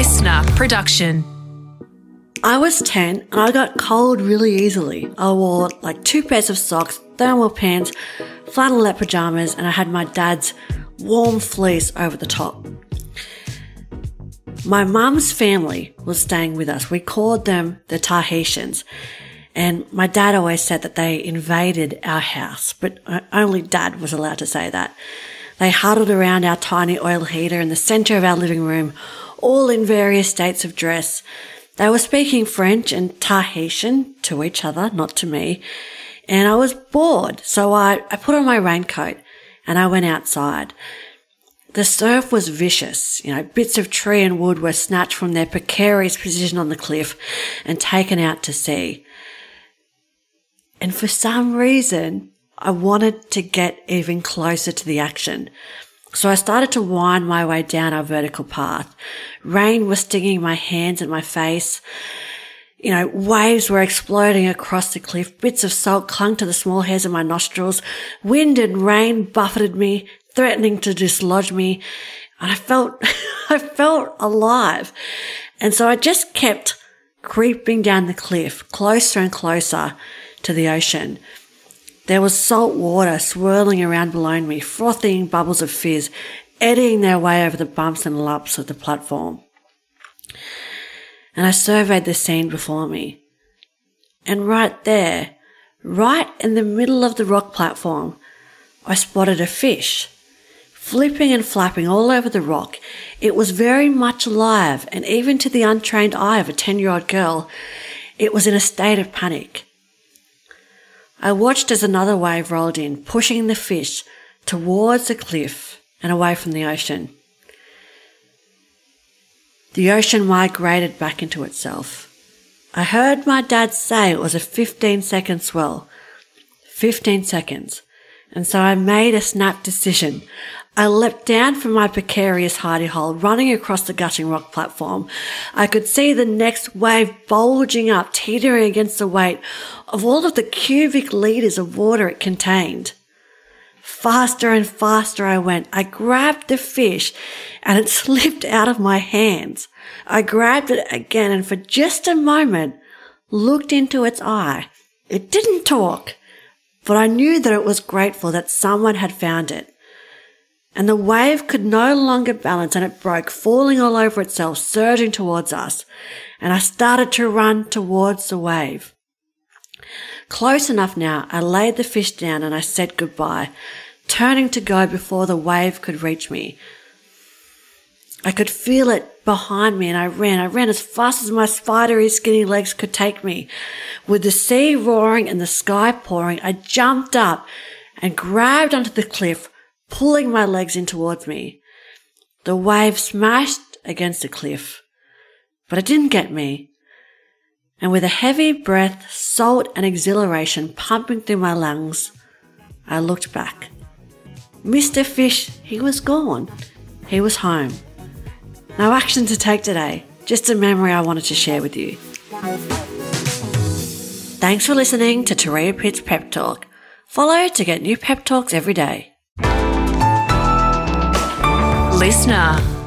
listener production. I was 10 and I got cold really easily. I wore like two pairs of socks, thermal pants, flannelette pajamas, and I had my dad's warm fleece over the top. My mum's family was staying with us. We called them the Tahitians. And my dad always said that they invaded our house, but only dad was allowed to say that. They huddled around our tiny oil heater in the center of our living room, all in various states of dress. They were speaking French and Tahitian to each other, not to me. And I was bored, so I, I put on my raincoat and I went outside. The surf was vicious. You know, bits of tree and wood were snatched from their precarious position on the cliff and taken out to sea. And for some reason, I wanted to get even closer to the action. So I started to wind my way down our vertical path. Rain was stinging my hands and my face. You know, waves were exploding across the cliff. Bits of salt clung to the small hairs of my nostrils. Wind and rain buffeted me, threatening to dislodge me. And I felt, I felt alive. And so I just kept creeping down the cliff, closer and closer to the ocean. There was salt water swirling around below me, frothing bubbles of fizz, eddying their way over the bumps and lumps of the platform. And I surveyed the scene before me. And right there, right in the middle of the rock platform, I spotted a fish. Flipping and flapping all over the rock, it was very much alive, and even to the untrained eye of a 10 year old girl, it was in a state of panic. I watched as another wave rolled in, pushing the fish towards the cliff and away from the ocean. The ocean migrated back into itself. I heard my dad say it was a 15 second swell. 15 seconds. And so I made a snap decision. I leapt down from my precarious hidey hole, running across the gushing rock platform. I could see the next wave bulging up, teetering against the weight of all of the cubic liters of water it contained. Faster and faster I went. I grabbed the fish and it slipped out of my hands. I grabbed it again and for just a moment looked into its eye. It didn't talk, but I knew that it was grateful that someone had found it and the wave could no longer balance and it broke, falling all over itself, surging towards us. And I started to run towards the wave. Close enough now, I laid the fish down and I said goodbye, turning to go before the wave could reach me. I could feel it behind me and I ran. I ran as fast as my spidery skinny legs could take me. With the sea roaring and the sky pouring, I jumped up and grabbed onto the cliff, pulling my legs in towards me. The wave smashed against the cliff, but it didn't get me. And with a heavy breath, salt and exhilaration pumping through my lungs, I looked back. Mr. Fish, he was gone. He was home. No action to take today, just a memory I wanted to share with you. Thanks for listening to Turia Pitt's Pep Talk. Follow to get new pep talks every day. Listener.